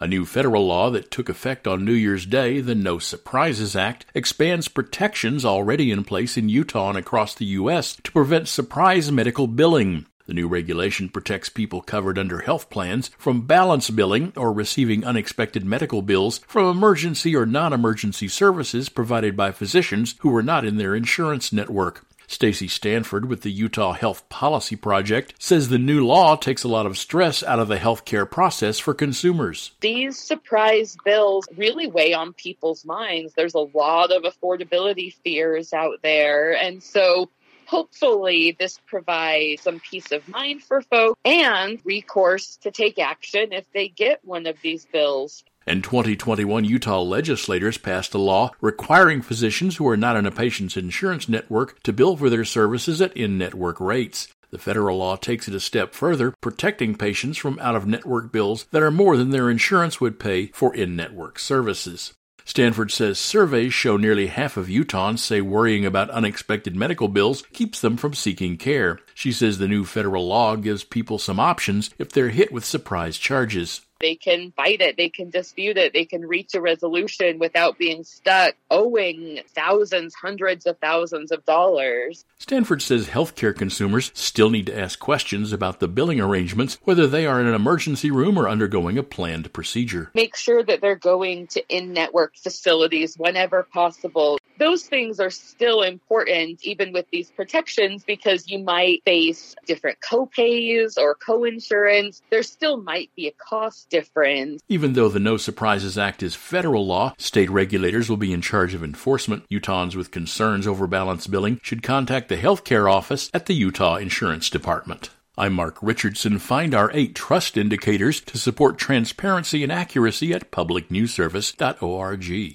A new federal law that took effect on New Year's Day, the No Surprises Act, expands protections already in place in Utah and across the U.S. to prevent surprise medical billing. The new regulation protects people covered under health plans from balance billing or receiving unexpected medical bills from emergency or non emergency services provided by physicians who were not in their insurance network. Stacy Stanford with the Utah Health Policy Project says the new law takes a lot of stress out of the healthcare process for consumers. These surprise bills really weigh on people's minds. There's a lot of affordability fears out there. And so hopefully this provides some peace of mind for folks and recourse to take action if they get one of these bills. In 2021, Utah legislators passed a law requiring physicians who are not in a patient's insurance network to bill for their services at in network rates. The federal law takes it a step further, protecting patients from out of network bills that are more than their insurance would pay for in network services. Stanford says surveys show nearly half of Utahns say worrying about unexpected medical bills keeps them from seeking care. She says the new federal law gives people some options if they're hit with surprise charges. They can fight it. They can dispute it. They can reach a resolution without being stuck owing thousands, hundreds of thousands of dollars. Stanford says healthcare consumers still need to ask questions about the billing arrangements, whether they are in an emergency room or undergoing a planned procedure. Make sure that they're going to in network facilities whenever possible. Those things are still important, even with these protections, because you might face different copays or co-insurance. There still might be a cost Even though the No Surprises Act is federal law, state regulators will be in charge of enforcement. Utahns with concerns over balance billing should contact the healthcare office at the Utah Insurance Department. I'm Mark Richardson. Find our eight trust indicators to support transparency and accuracy at publicnewsservice.org.